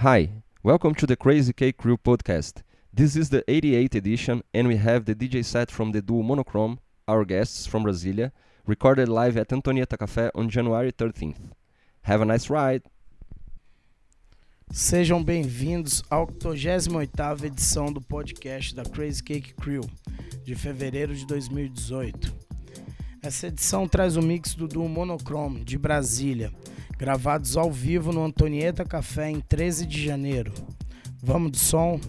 Hi, welcome to the Crazy Cake Crew podcast. This is the 88th edition, and we have the DJ set from the duo Monochrome, our guests from Brasilia, recorded live at Antonieta Café on January 13th. Have a nice ride! Sejam bem-vindos à 88ª edição do podcast da Crazy Cake Crew, de fevereiro de 2018. Essa edição traz o mix do duo Monochrome, de Brasília, gravados ao vivo no Antonieta Café em 13 de janeiro. Vamos de som?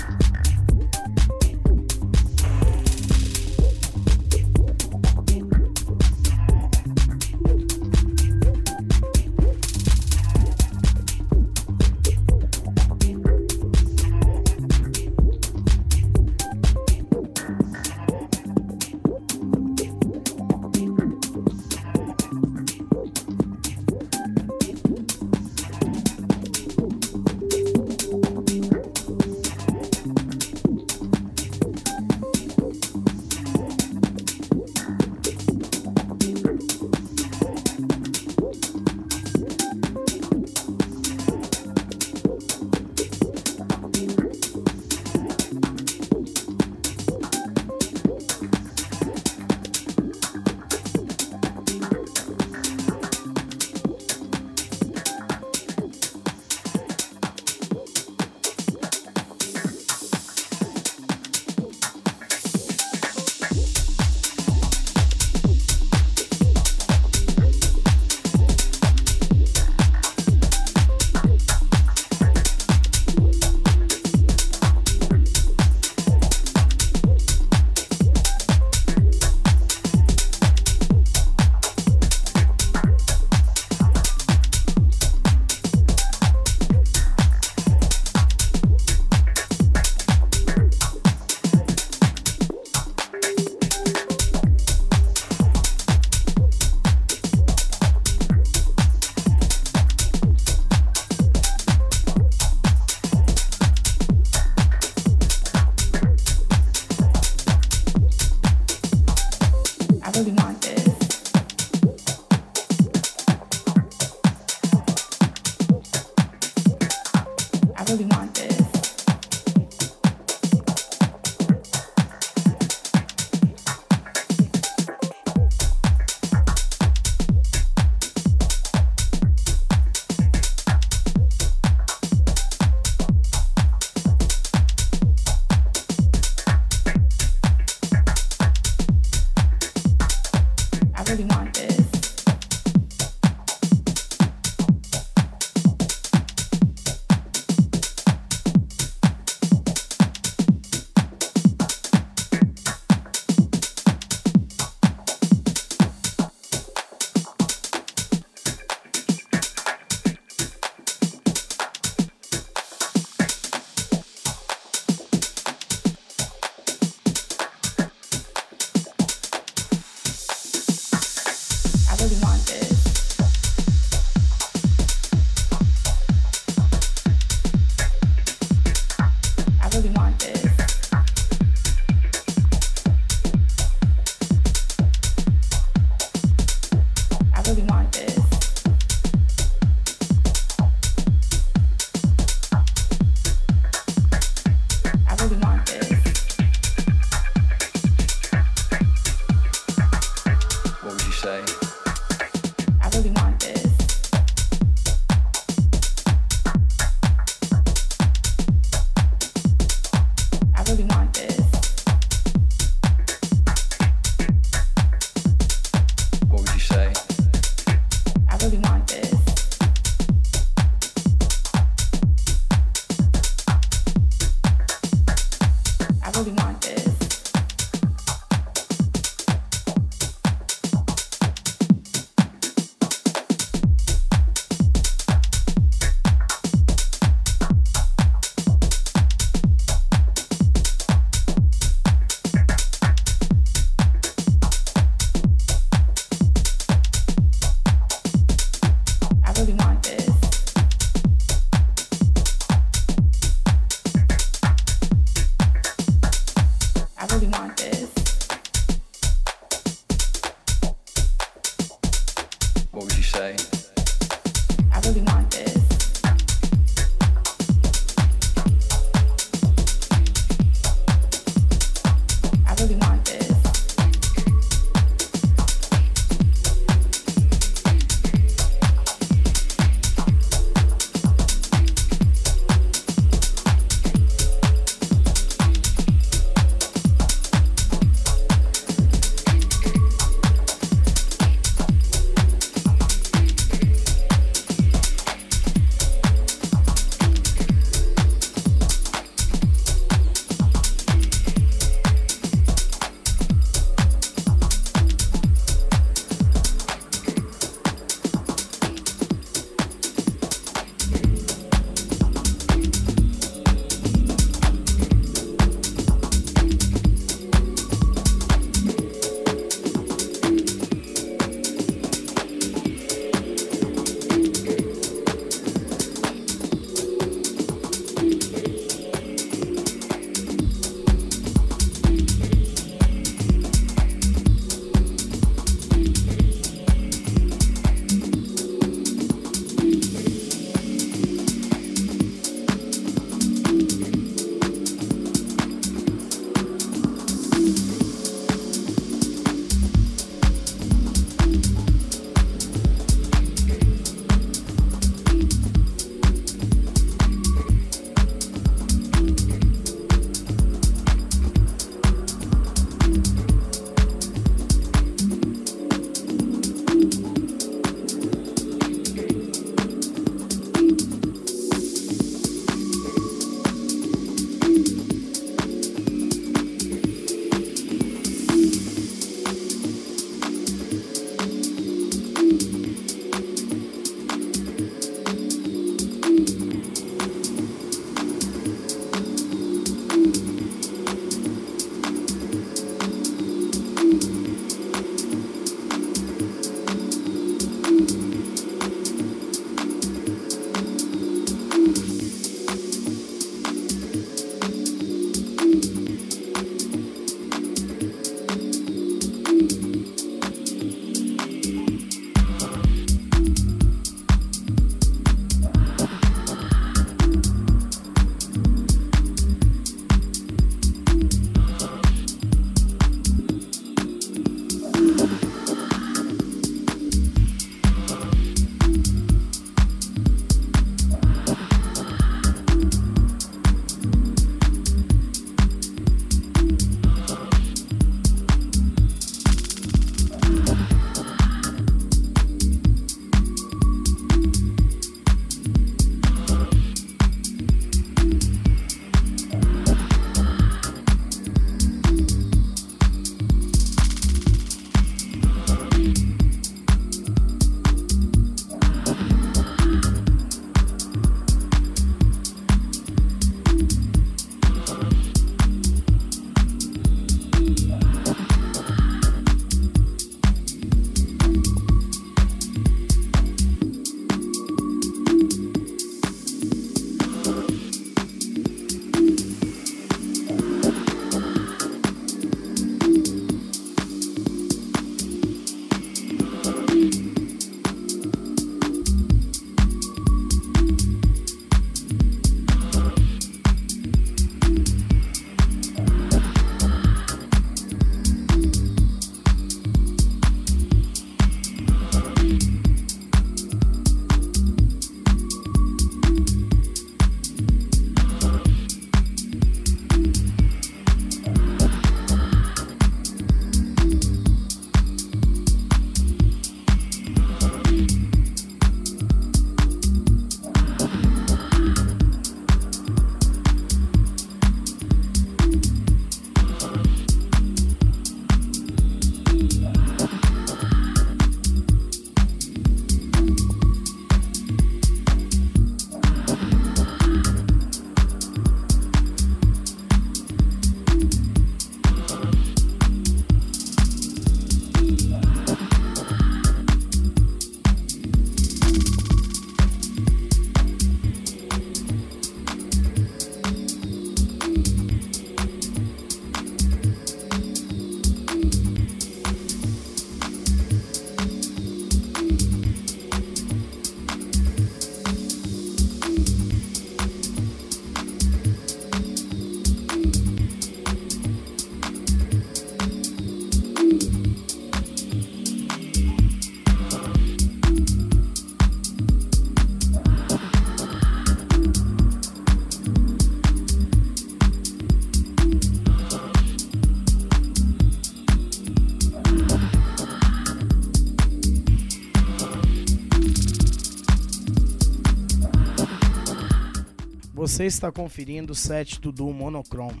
Você está conferindo o set do duo Monochrome.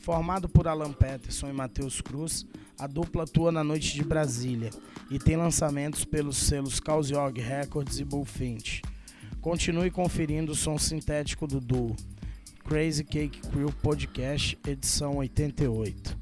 Formado por Alan Peterson e Matheus Cruz, a dupla atua na noite de Brasília e tem lançamentos pelos selos Causiog Records e Bullfinch. Continue conferindo o som sintético do duo. Crazy Cake Crew Podcast, edição 88.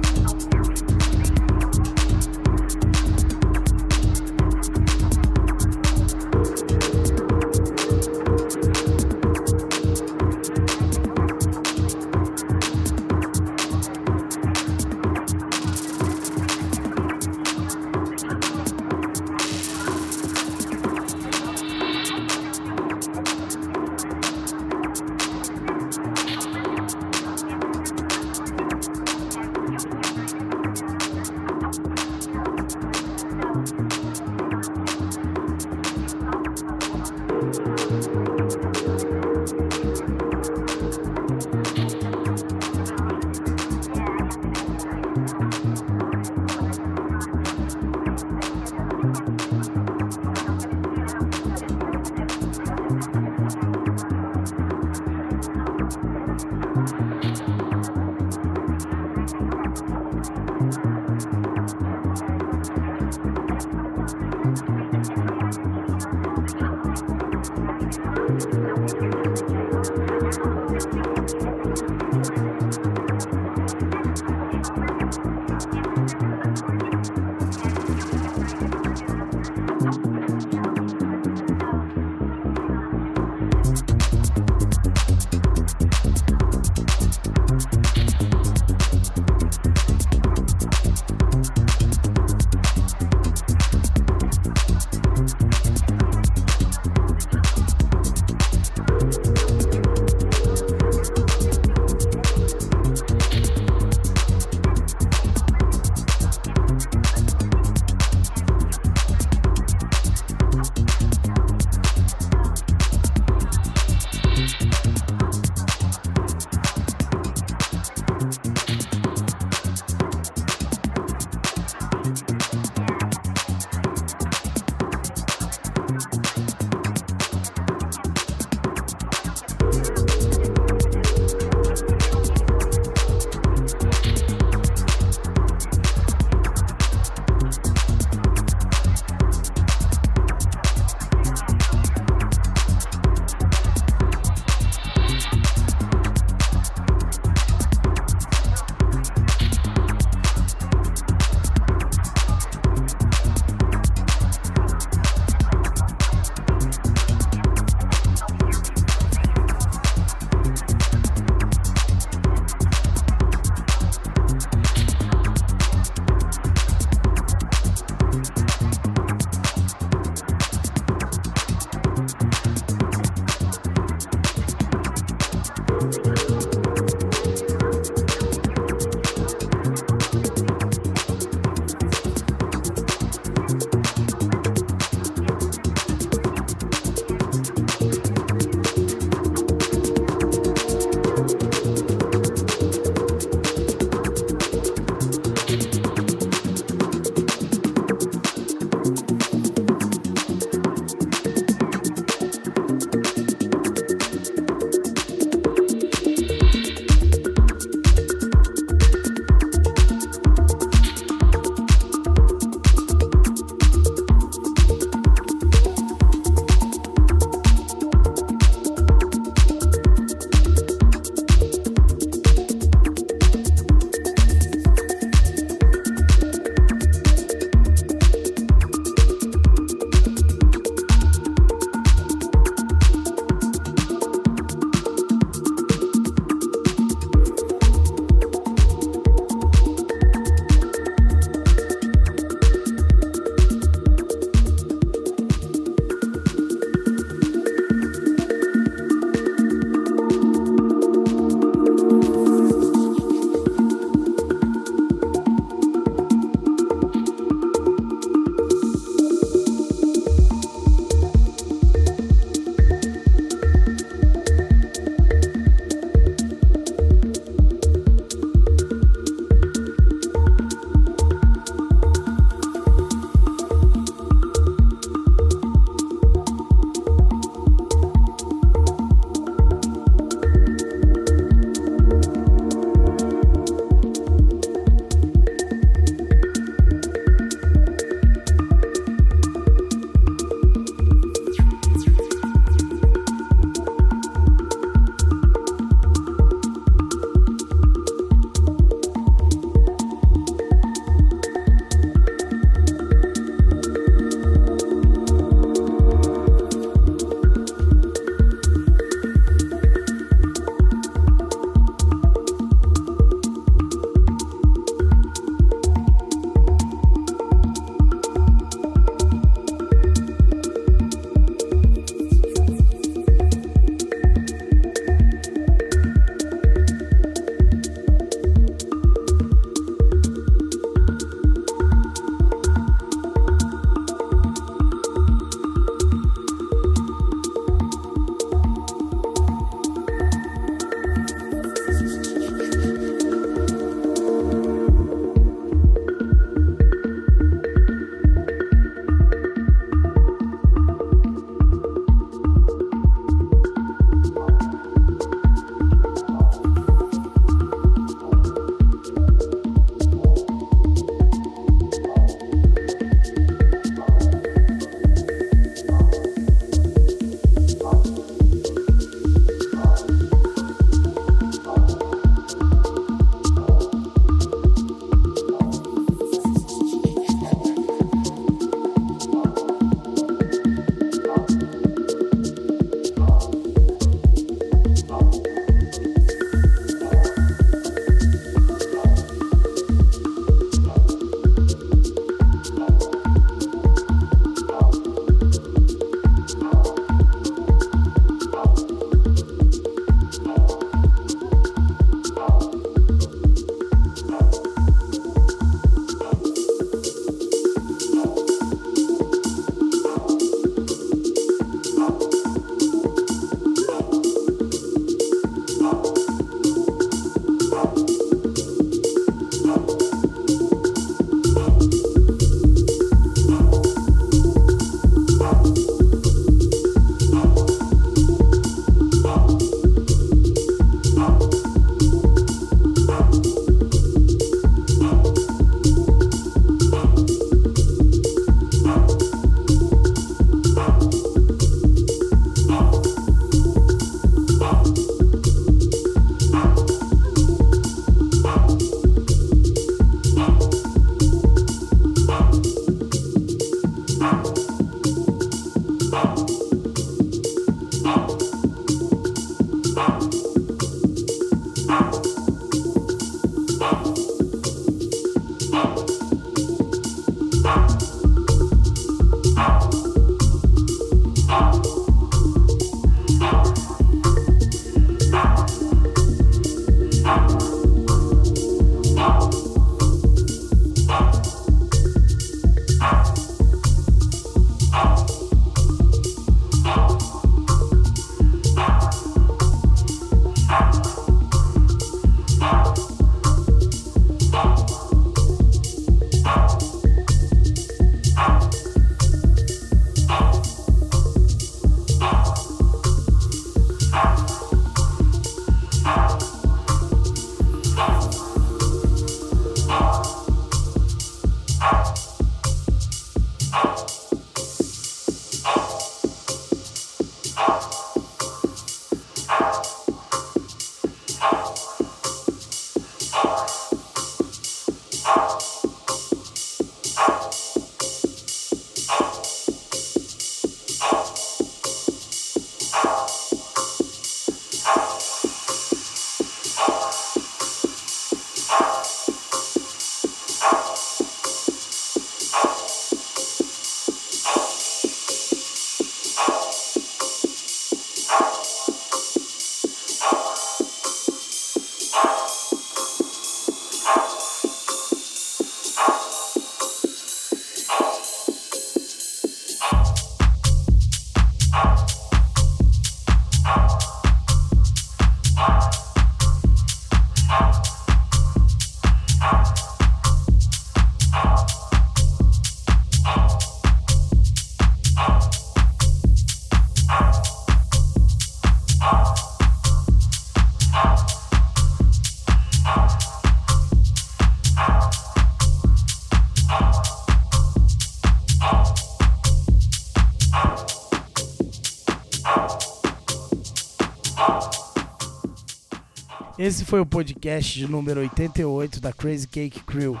Foi o podcast de número 88 da Crazy Cake Crew.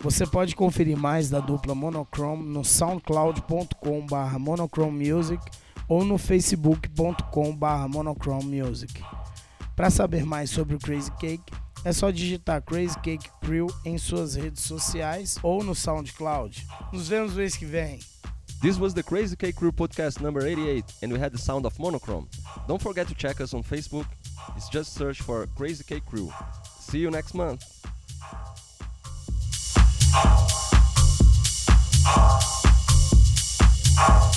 Você pode conferir mais da dupla Monochrome no soundcloud.com.br monochrome ou no facebook.com.br monochrome Para saber mais sobre o Crazy Cake, é só digitar Crazy Cake Crew em suas redes sociais ou no SoundCloud. Nos vemos mês que vem. This was the Crazy Cake Crew podcast number 88 and we had the sound of monochrome. Don't forget to check us on Facebook. It's just search for Crazy K Crew. See you next month. Oh.